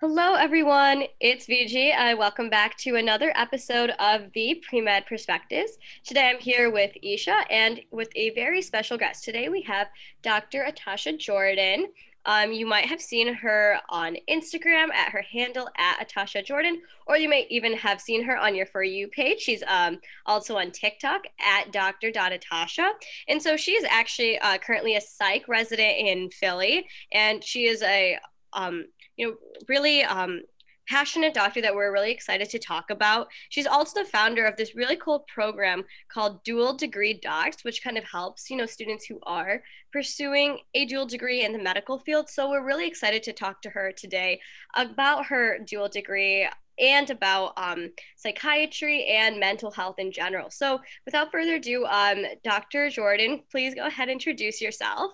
Hello, everyone. It's Viji. Uh, welcome back to another episode of the Pre-Med Perspectives. Today I'm here with Esha and with a very special guest. Today we have Dr. Atasha Jordan. Um, you might have seen her on Instagram at her handle at Atasha Jordan, or you may even have seen her on your For You page. She's um, also on TikTok at Dr.Atasha. And so she is actually uh, currently a psych resident in Philly, and she is a um, you know, really um, passionate doctor that we're really excited to talk about. She's also the founder of this really cool program called Dual Degree Docs, which kind of helps, you know, students who are pursuing a dual degree in the medical field. So we're really excited to talk to her today about her dual degree and about um, psychiatry and mental health in general. So without further ado, um, Dr. Jordan, please go ahead and introduce yourself.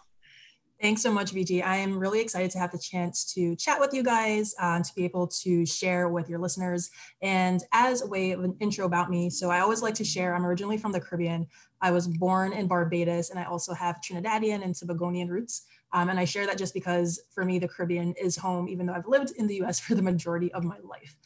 Thanks so much, Viji. I am really excited to have the chance to chat with you guys, uh, to be able to share with your listeners. And as a way of an intro about me, so I always like to share, I'm originally from the Caribbean. I was born in Barbados, and I also have Trinidadian and Tobagonian roots. Um, and I share that just because for me, the Caribbean is home, even though I've lived in the US for the majority of my life.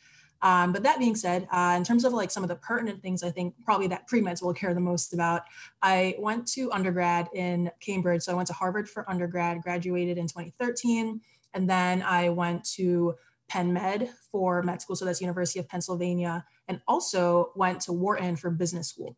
Um, but that being said, uh, in terms of like some of the pertinent things, I think probably that pre-meds will care the most about. I went to undergrad in Cambridge. So I went to Harvard for undergrad, graduated in 2013. And then I went to Penn Med for med school. So that's University of Pennsylvania. And also went to Wharton for business school.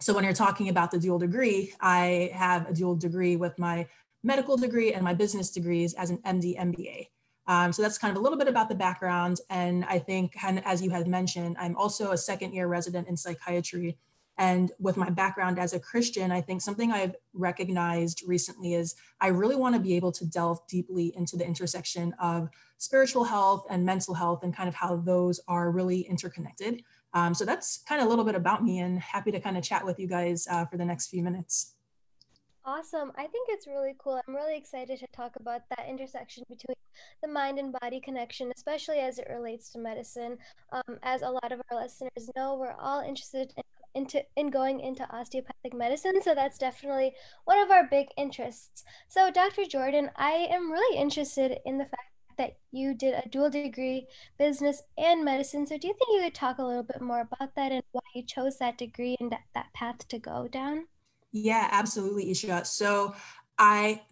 So when you're talking about the dual degree, I have a dual degree with my medical degree and my business degrees as an MD MBA. Um, so that's kind of a little bit about the background. And I think, as you had mentioned, I'm also a second year resident in psychiatry. And with my background as a Christian, I think something I've recognized recently is I really want to be able to delve deeply into the intersection of spiritual health and mental health and kind of how those are really interconnected. Um, so that's kind of a little bit about me and happy to kind of chat with you guys uh, for the next few minutes. Awesome. I think it's really cool. I'm really excited to talk about that intersection between the mind and body connection, especially as it relates to medicine. Um, as a lot of our listeners know, we're all interested in, into in going into osteopathic medicine, so that's definitely one of our big interests. So, Dr. Jordan, I am really interested in the fact that you did a dual degree, business and medicine. So, do you think you could talk a little bit more about that and why you chose that degree and that, that path to go down? Yeah, absolutely, Esha. So I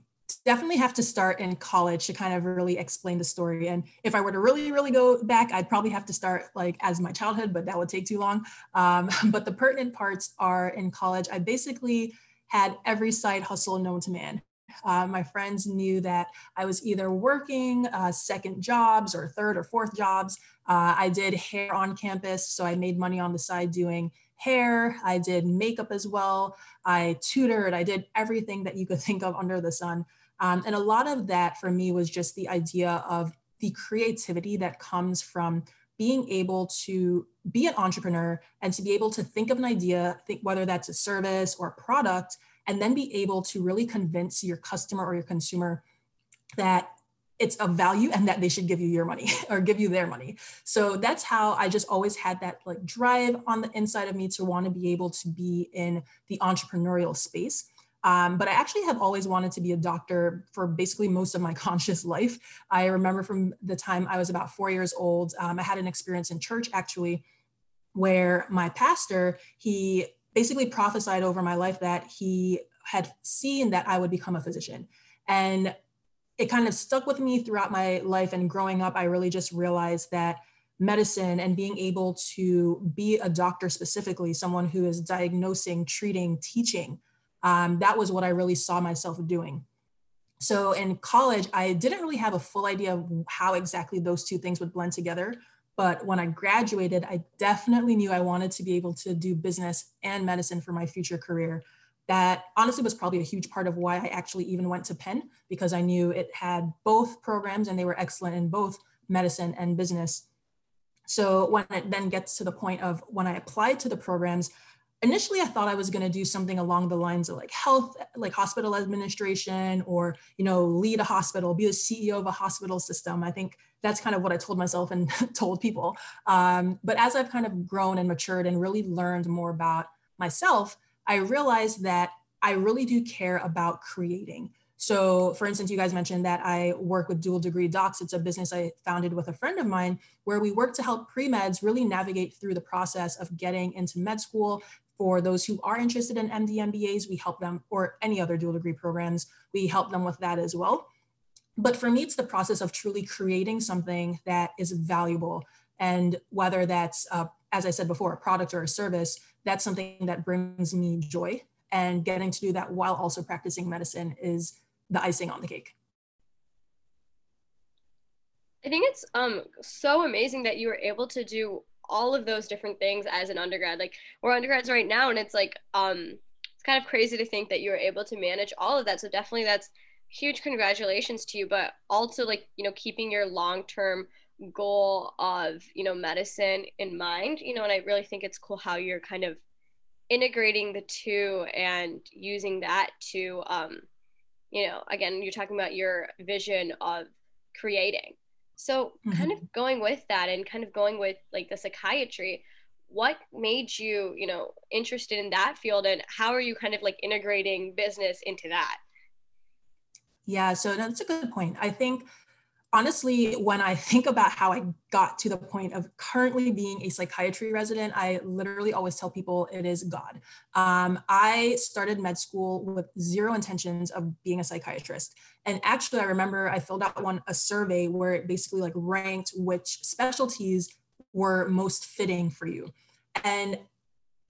definitely have to start in college to kind of really explain the story. And if I were to really, really go back, I'd probably have to start like as my childhood, but that would take too long. Um, but the pertinent parts are in college. I basically had every side hustle known to man. Uh, my friends knew that I was either working uh, second jobs or third or fourth jobs. Uh, I did hair on campus, so I made money on the side doing hair, I did makeup as well, I tutored, I did everything that you could think of under the sun. Um, and a lot of that for me was just the idea of the creativity that comes from being able to be an entrepreneur and to be able to think of an idea, think whether that's a service or a product, and then be able to really convince your customer or your consumer that it's of value and that they should give you your money or give you their money. So that's how I just always had that like drive on the inside of me to want to be able to be in the entrepreneurial space. Um, but I actually have always wanted to be a doctor for basically most of my conscious life. I remember from the time I was about four years old, um, I had an experience in church actually where my pastor, he basically prophesied over my life that he had seen that I would become a physician. And it kind of stuck with me throughout my life. And growing up, I really just realized that medicine and being able to be a doctor specifically, someone who is diagnosing, treating, teaching, um, that was what I really saw myself doing. So in college, I didn't really have a full idea of how exactly those two things would blend together. But when I graduated, I definitely knew I wanted to be able to do business and medicine for my future career that honestly was probably a huge part of why I actually even went to Penn because I knew it had both programs and they were excellent in both medicine and business. So when it then gets to the point of when I applied to the programs, initially I thought I was going to do something along the lines of like health, like hospital administration or, you know, lead a hospital, be the CEO of a hospital system. I think that's kind of what I told myself and told people. Um, but as I've kind of grown and matured and really learned more about myself, I realized that I really do care about creating. So, for instance, you guys mentioned that I work with dual degree docs. It's a business I founded with a friend of mine where we work to help pre meds really navigate through the process of getting into med school. For those who are interested in MD MBAs, we help them, or any other dual degree programs, we help them with that as well. But for me, it's the process of truly creating something that is valuable. And whether that's, uh, as I said before, a product or a service, that's something that brings me joy. And getting to do that while also practicing medicine is the icing on the cake. I think it's um so amazing that you were able to do all of those different things as an undergrad. Like we're undergrads right now and it's like um it's kind of crazy to think that you were able to manage all of that. So definitely that's huge congratulations to you, but also like, you know, keeping your long-term goal of, you know, medicine in mind, you know, and I really think it's cool how you're kind of integrating the two and using that to um you know, again, you're talking about your vision of creating. So, mm-hmm. kind of going with that and kind of going with like the psychiatry, what made you, you know, interested in that field and how are you kind of like integrating business into that? Yeah, so that's a good point. I think honestly, when I think about how I got to the point of currently being a psychiatry resident, I literally always tell people it is God. Um, I started med school with zero intentions of being a psychiatrist. And actually, I remember I filled out one a survey where it basically like ranked which specialties were most fitting for you. And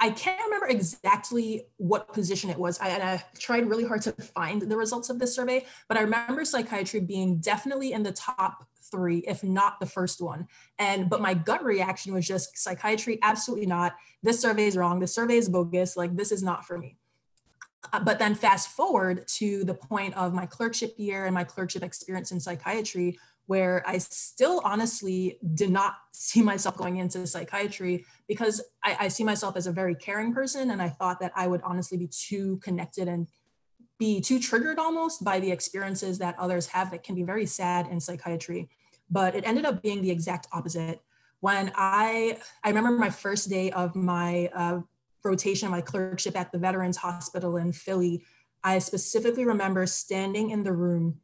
I can't remember exactly what position it was. I, and I tried really hard to find the results of this survey, but I remember psychiatry being definitely in the top three, if not the first one. And but my gut reaction was just psychiatry, absolutely not. This survey is wrong. This survey is bogus. Like this is not for me. Uh, but then fast forward to the point of my clerkship year and my clerkship experience in psychiatry, where I still honestly did not see myself going into psychiatry because I, I, see myself as a very caring person. And I thought that I would honestly be too connected and be too triggered almost by the experiences that others have that can be very sad in psychiatry. But it ended up being the exact opposite. When I, I remember my first day of my uh, rotation, my clerkship at the Veterans Hospital in Philly, I specifically remember standing in the room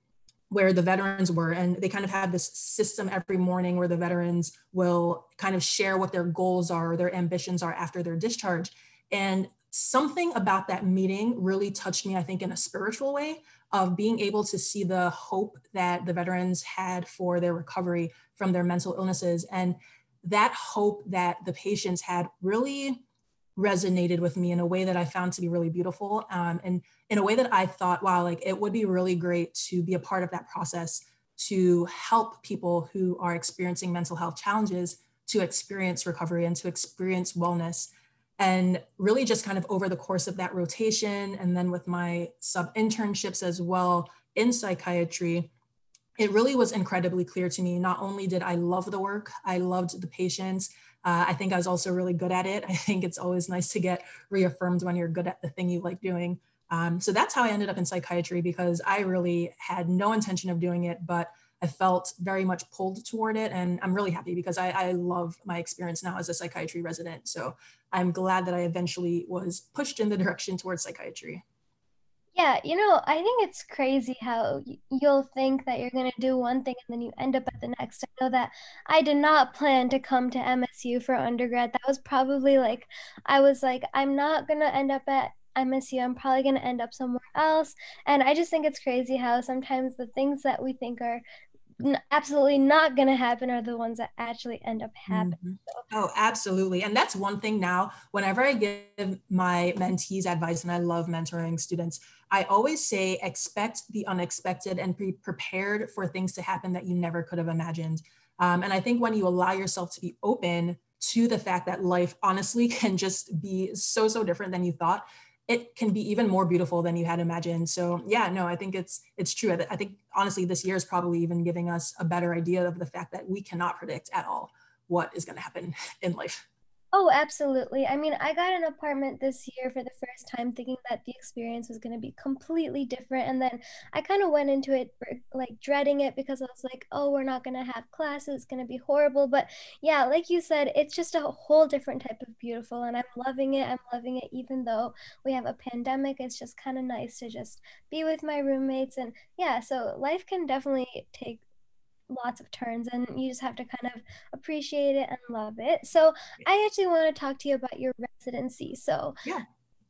where the veterans were and they kind of had this system every morning where the veterans will kind of share what their goals are or their ambitions are after their discharge. And something about that meeting really touched me i think in a spiritual way of being able to see the hope that the veterans had for their recovery from their mental illnesses. And that hope that the patients had really resonated with me in a way that I found to be really beautiful. Um, and in a way that I thought, wow, like it would be really great to be a part of that process to help people who are experiencing mental health challenges to experience recovery and to experience wellness. And really, just kind of over the course of that rotation, and then with my sub internships as well in psychiatry, it really was incredibly clear to me. Not only did I love the work, I loved the patients, uh, I think I was also really good at it. I think it's always nice to get reaffirmed when you're good at the thing you like doing. Um, so that's how I ended up in psychiatry because I really had no intention of doing it, but I felt very much pulled toward it. And I'm really happy because I, I love my experience now as a psychiatry resident. So I'm glad that I eventually was pushed in the direction towards psychiatry. Yeah, you know, I think it's crazy how you'll think that you're going to do one thing and then you end up at the next. I know that I did not plan to come to MSU for undergrad. That was probably like, I was like, I'm not going to end up at MSU. I'm probably going to end up somewhere else. And I just think it's crazy how sometimes the things that we think are absolutely not going to happen are the ones that actually end up happening. Mm-hmm. Oh, absolutely. And that's one thing now, whenever I give my mentees advice, and I love mentoring students, I always say expect the unexpected and be prepared for things to happen that you never could have imagined. Um, and I think when you allow yourself to be open to the fact that life honestly can just be so, so different than you thought, it can be even more beautiful than you had imagined. So yeah, no, I think it's it's true. I think honestly, this year is probably even giving us a better idea of the fact that we cannot predict at all what is going to happen in life. Oh, absolutely. I mean, I got an apartment this year for the first time thinking that the experience was going to be completely different. And then I kind of went into it like dreading it because I was like, oh, we're not going to have classes. It's going to be horrible. But yeah, like you said, it's just a whole different type of beautiful. And I'm loving it. I'm loving it. Even though we have a pandemic, it's just kind of nice to just be with my roommates. And yeah, so life can definitely take lots of turns and you just have to kind of appreciate it and love it. So I actually want to talk to you about your residency. So yeah.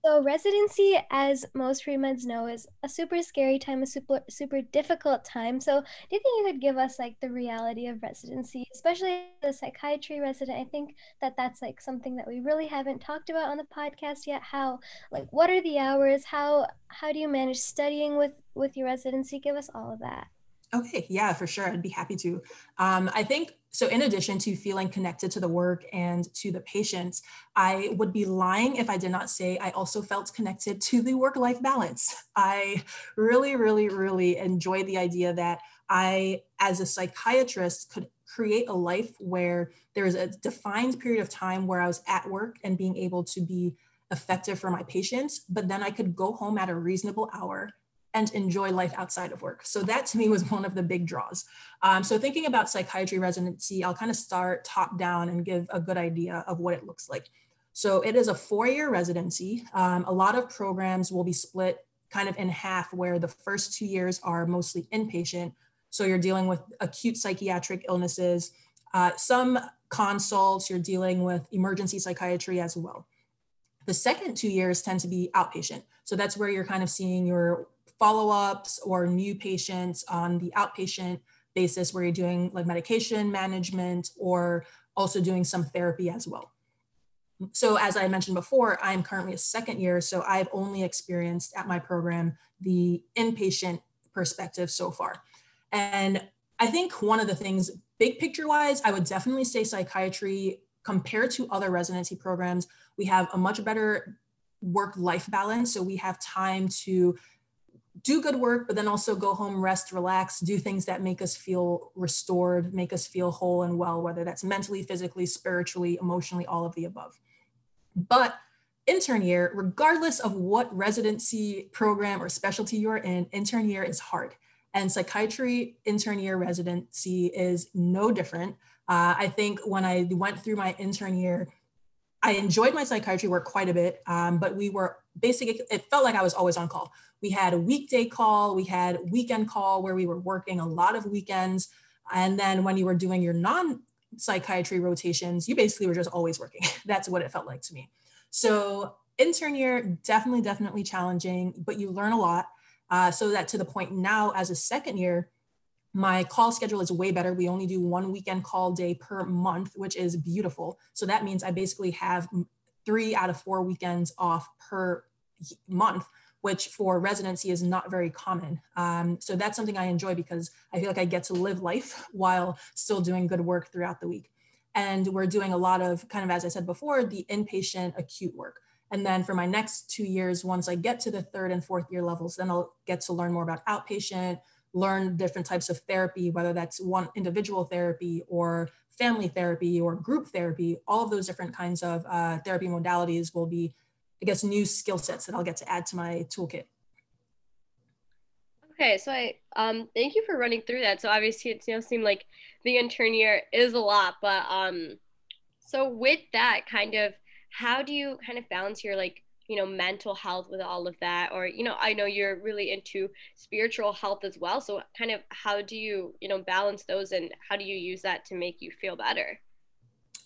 So residency, as most pre-meds know, is a super scary time, a super super difficult time. So do you think you could give us like the reality of residency, especially the psychiatry resident? I think that that's like something that we really haven't talked about on the podcast yet. How like what are the hours? How how do you manage studying with with your residency? Give us all of that. Okay, yeah, for sure. I'd be happy to. Um, I think so. In addition to feeling connected to the work and to the patients, I would be lying if I did not say I also felt connected to the work life balance. I really, really, really enjoy the idea that I, as a psychiatrist, could create a life where there's a defined period of time where I was at work and being able to be effective for my patients, but then I could go home at a reasonable hour and enjoy life outside of work. So that to me was one of the big draws. Um, so thinking about psychiatry residency, I'll kind of start top down and give a good idea of what it looks like. So it is a four-year residency. Um, a lot of programs will be split kind of in half where the first two years are mostly inpatient. So you're dealing with acute psychiatric illnesses, uh, some consults, you're dealing with emergency psychiatry as well. The second two years tend to be outpatient. So that's where you're kind of seeing your follow-ups or new patients on the outpatient basis where you're doing like medication management or also doing some therapy as well. So as I mentioned before, I'm currently a second year, so I've only experienced at my program the inpatient perspective so far. And I think one of the things, big picture wise, I would definitely say psychiatry compared to other residency programs, we have a much better work life balance. So we have time to do good work, but then also go home, rest, relax, do things that make us feel restored, make us feel whole and well, whether that's mentally, physically, spiritually, emotionally, all of the above. But intern year, regardless of what residency program or specialty you're in, intern year is hard. And psychiatry intern year residency is no different. Uh, I think when I went through my intern year, I enjoyed my psychiatry work quite a bit, um, but we were basically, it felt like I was always on call. We had a weekday call, we had weekend call where we were working a lot of weekends. And then when you were doing your non psychiatry rotations, you basically were just always working. That's what it felt like to me. So, intern year, definitely, definitely challenging, but you learn a lot. Uh, so that to the point now, as a second year, my call schedule is way better. We only do one weekend call day per month, which is beautiful. So that means I basically have three out of four weekends off per month, which for residency is not very common. Um, so that's something I enjoy because I feel like I get to live life while still doing good work throughout the week. And we're doing a lot of kind of, as I said before, the inpatient acute work. And then for my next two years, once I get to the third and fourth year levels, then I'll get to learn more about outpatient, learn different types of therapy, whether that's one individual therapy or family therapy or group therapy, all of those different kinds of uh, therapy modalities will be, I guess, new skill sets that I'll get to add to my toolkit. Okay, so I um thank you for running through that. So obviously it you know seemed like the intern year is a lot, but um so with that kind of how do you kind of balance your like you know mental health with all of that or you know i know you're really into spiritual health as well so kind of how do you you know balance those and how do you use that to make you feel better?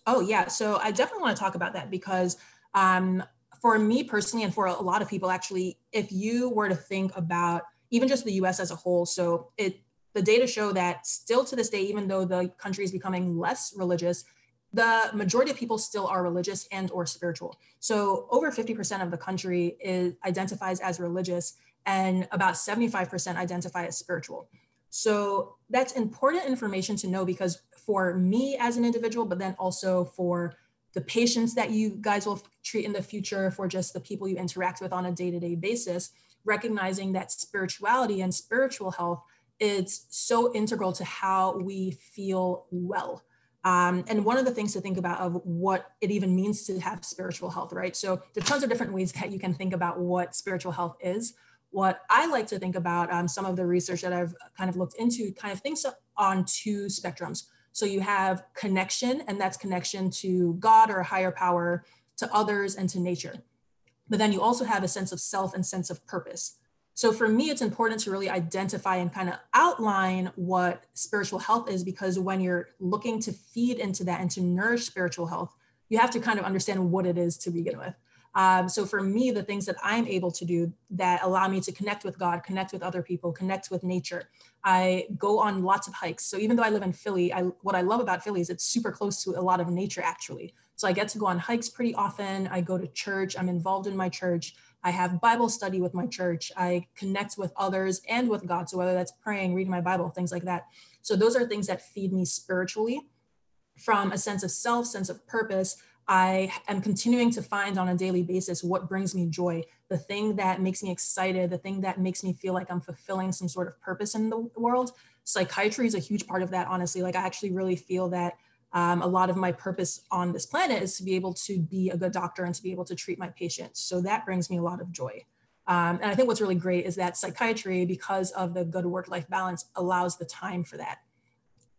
Oh yeah so i definitely want to talk about that because um, for me personally and for a lot of people actually if you were to think about even just the us as a whole so it the data show that still to this day even though the country is becoming less religious the majority of people still are religious and or spiritual. So over 50% of the country is, identifies as religious and about 75% identify as spiritual. So that's important information to know because for me as an individual, but then also for the patients that you guys will treat in the future, for just the people you interact with on a day-to-day basis, recognizing that spirituality and spiritual health is so integral to how we feel well Um, and one of the things to think about of what it even means to have spiritual health, right? So there's tons of different ways that you can think about what spiritual health is. What I like to think about, um, some of the research that I've kind of looked into, kind of thinks on two spectrums. So you have connection, and that's connection to God or a higher power, to others, and to nature. But then you also have a sense of self and sense of purpose. So for me, it's important to really identify and kind of outline what spiritual health is because when you're looking to feed into that and to nourish spiritual health, you have to kind of understand what it is to begin with. Um, so for me, the things that I'm able to do that allow me to connect with God, connect with other people, connect with nature. I go on lots of hikes. So even though I live in Philly, I, what I love about Philly is it's super close to a lot of nature actually. So I get to go on hikes pretty often. I go to church. I'm involved in my church. I have Bible study with my church. I connect with others and with God. So whether that's praying, reading my Bible, things like that. So those are things that feed me spiritually from a sense of self, sense of purpose. I am continuing to find on a daily basis what brings me joy, the thing that makes me excited, the thing that makes me feel like I'm fulfilling some sort of purpose in the world. Psychiatry is a huge part of that, honestly. Like, I actually really feel that um, a lot of my purpose on this planet is to be able to be a good doctor and to be able to treat my patients. So that brings me a lot of joy. Um, and I think what's really great is that psychiatry, because of the good work life balance, allows the time for that.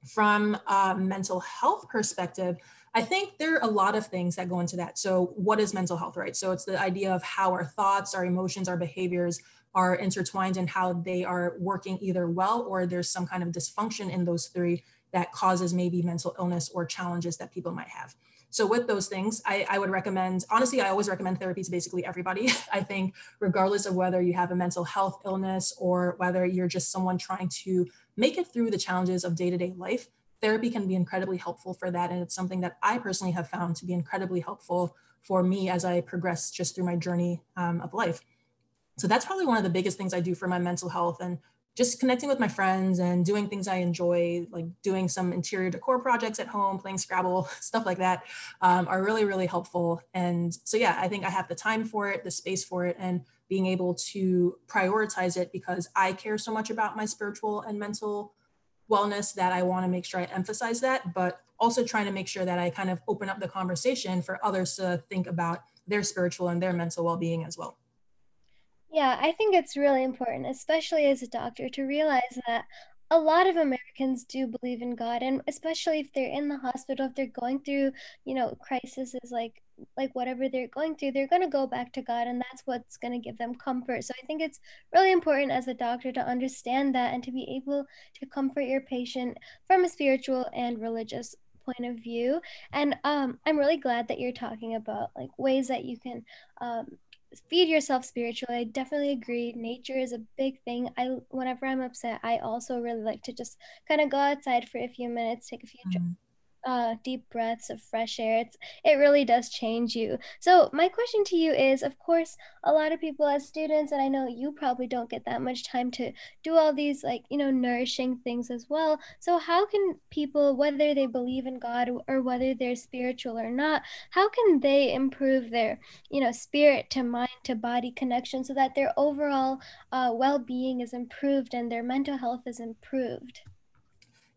From a mental health perspective, I think there are a lot of things that go into that. So, what is mental health, right? So, it's the idea of how our thoughts, our emotions, our behaviors are intertwined and how they are working either well or there's some kind of dysfunction in those three that causes maybe mental illness or challenges that people might have. So with those things, I, I, would recommend, honestly, I always recommend therapy to basically everybody. I think regardless of whether you have a mental health illness or whether you're just someone trying to make it through the challenges of day-to-day life, therapy can be incredibly helpful for that. And it's something that I personally have found to be incredibly helpful for me as I progress just through my journey um, of life. So that's probably one of the biggest things I do for my mental health and just connecting with my friends and doing things I enjoy, like doing some interior decor projects at home, playing Scrabble, stuff like that, um, are really, really helpful. And so, yeah, I think I have the time for it, the space for it, and being able to prioritize it because I care so much about my spiritual and mental wellness that I want to make sure I emphasize that, but also trying to make sure that I kind of open up the conversation for others to think about their spiritual and their mental well being as well. Yeah, I think it's really important, especially as a doctor, to realize that a lot of Americans do believe in God, and especially if they're in the hospital, if they're going through, you know, crises like like whatever they're going through, they're going to go back to God, and that's what's going to give them comfort. So I think it's really important as a doctor to understand that and to be able to comfort your patient from a spiritual and religious point of view. And um, I'm really glad that you're talking about like ways that you can um, feed yourself spiritually. I definitely agree. Nature is a big thing. I whenever I'm upset, I also really like to just kind of go outside for a few minutes, take a few mm uh, deep breaths of fresh air. It's, it really does change you. So, my question to you is of course, a lot of people as students, and I know you probably don't get that much time to do all these, like, you know, nourishing things as well. So, how can people, whether they believe in God or whether they're spiritual or not, how can they improve their, you know, spirit to mind to body connection so that their overall uh, well being is improved and their mental health is improved?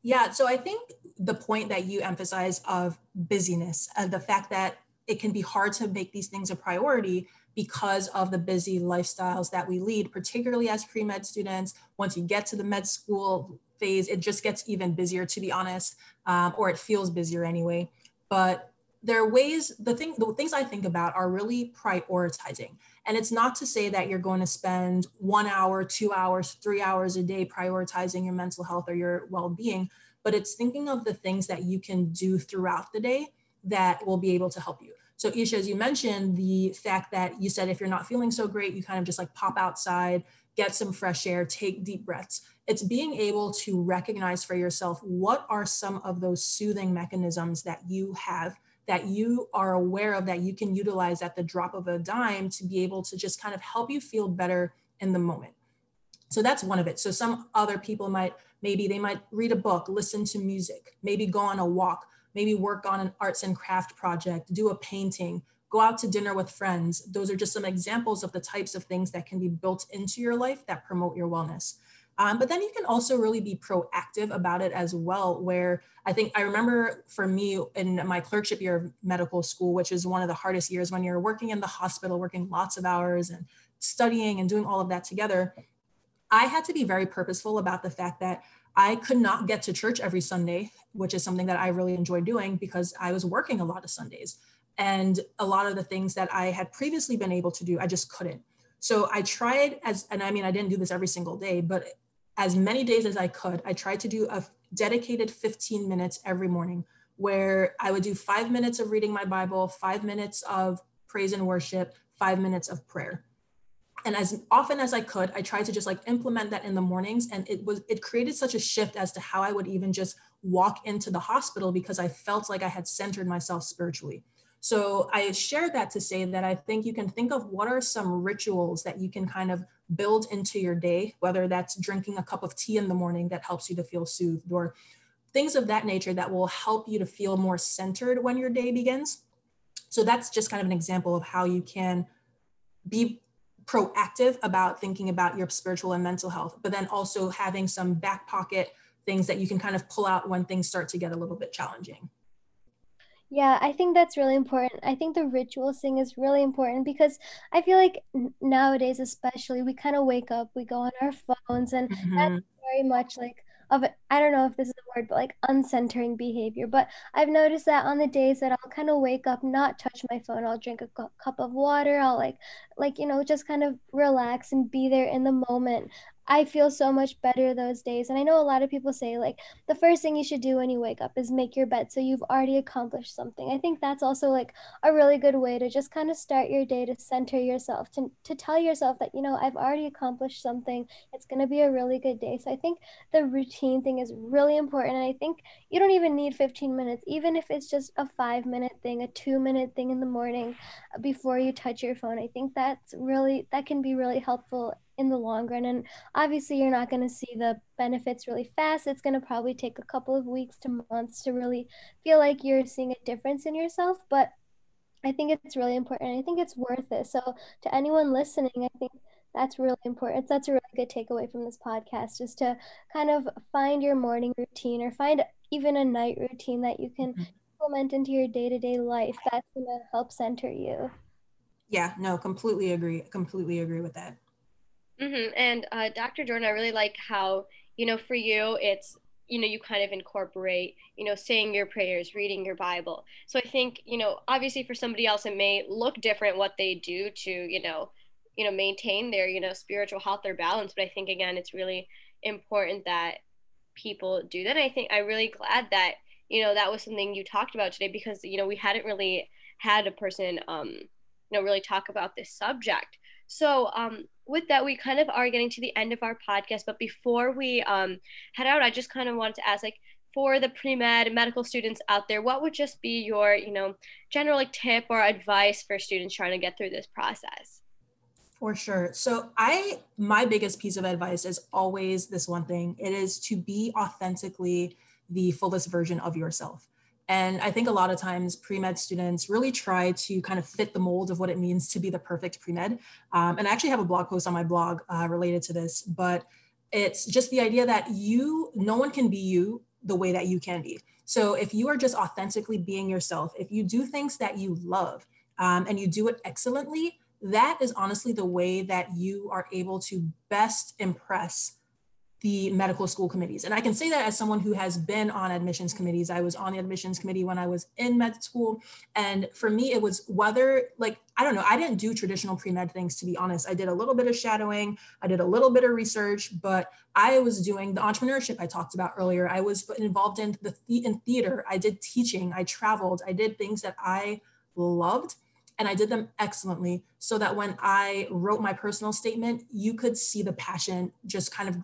Yeah, so I think the point that you emphasize of busyness, uh, the fact that it can be hard to make these things a priority because of the busy lifestyles that we lead, particularly as pre med students. Once you get to the med school phase, it just gets even busier, to be honest, um, or it feels busier anyway. But there are ways the thing the things i think about are really prioritizing. And it's not to say that you're going to spend one hour two hours three hours a day prioritizing your mental health or your well-being but it's thinking of the things that you can do throughout the day that will be able to help you. So Esha as you mentioned the fact that you said if you're not feeling so great you kind of just like pop outside get some fresh air take deep breaths. It's being able to recognize for yourself what are some of those soothing mechanisms that you have that you are aware of that you can utilize at the drop of a dime to be able to just kind of help you feel better in the moment. So that's one of it. So some other people might, maybe they might read a book, listen to music, maybe go on a walk, maybe work on an arts and craft project, do a painting, go out to dinner with friends. Those are just some examples of the types of things that can be built into your life that promote your wellness. Um, but then you can also really be proactive about it as well. Where I think I remember for me in my clerkship year of medical school, which is one of the hardest years when you're working in the hospital, working lots of hours and studying and doing all of that together. I had to be very purposeful about the fact that I could not get to church every Sunday, which is something that I really enjoy doing because I was working a lot of Sundays. And a lot of the things that I had previously been able to do, I just couldn't. So I tried as, and I mean, I didn't do this every single day, but as many days as I could, I tried to do a dedicated 15 minutes every morning where I would do five minutes of reading my Bible, five minutes of praise and worship, five minutes of prayer. And as often as i could i tried to just like implement that in the mornings and it was it created such a shift as to how i would even just walk into the hospital because i felt like i had centered myself spiritually so i shared that to say that i think you can think of what are some rituals that you can kind of build into your day whether that's drinking a cup of tea in the morning that helps you to feel soothed or things of that nature that will help you to feel more centered when your day begins so that's just kind of an example of how you can be proactive about thinking about your spiritual and mental health, but then also having some back pocket things that you can kind of pull out when things start to get a little bit challenging. Yeah, I think that's really important. I think the ritual thing is really important because I feel like nowadays, especially, we kind of wake up, we go on our phones, and mm-hmm. that's very much like of I don't know if this is a word, but like uncentering behavior. But I've noticed that on the days that I'll kind of wake up, not touch my phone, I'll drink a cu- cup of water, I'll like like you know just kind of relax and be there in the moment. I feel so much better those days. And I know a lot of people say, like, the first thing you should do when you wake up is make your bed. So you've already accomplished something. I think that's also like a really good way to just kind of start your day to center yourself, to, to tell yourself that, you know, I've already accomplished something. It's going to be a really good day. So I think the routine thing is really important. And I think you don't even need 15 minutes, even if it's just a five minute thing, a two minute thing in the morning uh, before you touch your phone. I think that's really, that can be really helpful in the long run. And obviously, you're not going to see the benefits really fast. It's going to probably take a couple of weeks to months to really feel like you're seeing a difference in yourself. But I think it's really important. I think it's worth it. So, to anyone listening, I think that's really important. That's a really good takeaway from this podcast is to kind of find your morning routine or find even a night routine that you can mm-hmm. implement into your day to day life. That's going to help center you. Yeah, no, completely agree. Completely agree with that. Mm-hmm. And uh, Dr. Jordan, I really like how, you know, for you, it's, you know, you kind of incorporate, you know, saying your prayers, reading your Bible. So I think, you know, obviously for somebody else, it may look different what they do to, you know, you know, maintain their, you know, spiritual health or balance. But I think, again, it's really important that people do that. And I think I'm really glad that, you know, that was something you talked about today because, you know, we hadn't really had a person, um, you know, really talk about this subject. So, um, with that, we kind of are getting to the end of our podcast. But before we um, head out, I just kind of wanted to ask, like, for the pre-med medical students out there, what would just be your, you know, general like tip or advice for students trying to get through this process? For sure. So I my biggest piece of advice is always this one thing. It is to be authentically the fullest version of yourself. And I think a lot of times pre med students really try to kind of fit the mold of what it means to be the perfect pre med. Um, and I actually have a blog post on my blog uh, related to this, but it's just the idea that you, no one can be you the way that you can be. So if you are just authentically being yourself, if you do things that you love um, and you do it excellently, that is honestly the way that you are able to best impress the medical school committees. And I can say that as someone who has been on admissions committees. I was on the admissions committee when I was in med school. And for me, it was whether, like, I don't know, I didn't do traditional pre med things, to be honest. I did a little bit of shadowing, I did a little bit of research, but I was doing the entrepreneurship I talked about earlier. I was involved in the, in theater, I did teaching, I traveled, I did things that I loved and I did them excellently so that when I wrote my personal statement, you could see the passion just kind of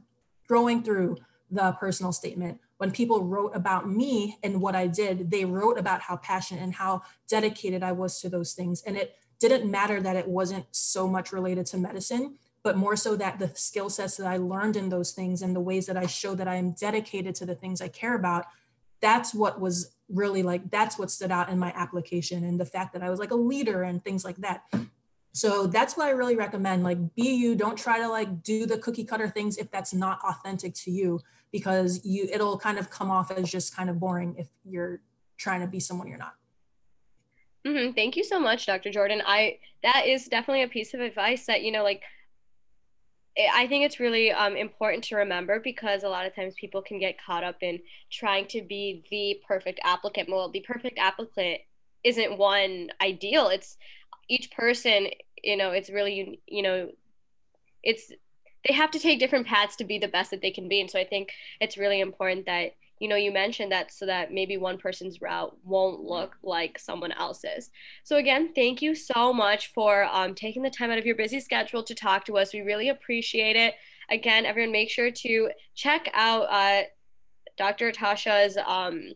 scrolling through the personal statement, when people wrote about me and what I did, they wrote about how passionate and how dedicated I was to those things. And it didn't matter that it wasn't so much related to medicine, but more so that the skill sets that I learned in those things and the ways that I show that I am dedicated to the things I care about, that's what was really like, that's what stood out in my application. And the fact that I was like a leader and things like that. So that's what I really recommend. Like, be you. Don't try to like do the cookie cutter things if that's not authentic to you, because you it'll kind of come off as just kind of boring if you're trying to be someone you're not. Mm-hmm. Thank you so much, Dr. Jordan. I that is definitely a piece of advice that you know, like I think it's really um, important to remember because a lot of times people can get caught up in trying to be the perfect applicant. Well, the perfect applicant isn't one ideal. It's each person, you know, it's really, you know, it's, they have to take different paths to be the best that they can be. And so I think it's really important that, you know, you mentioned that so that maybe one person's route won't look like someone else's. So again, thank you so much for um, taking the time out of your busy schedule to talk to us. We really appreciate it. Again, everyone, make sure to check out uh, Dr. Tasha's um,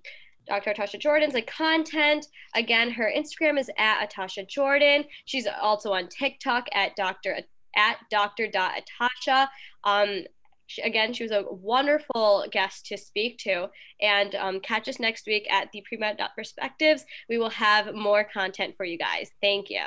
Dr. Atasha Jordan's like content. Again, her Instagram is at Atasha Jordan. She's also on TikTok at Dr. at Dr. Atasha. Um, she, again, she was a wonderful guest to speak to. And um, catch us next week at the Pre-Med Perspectives. We will have more content for you guys. Thank you.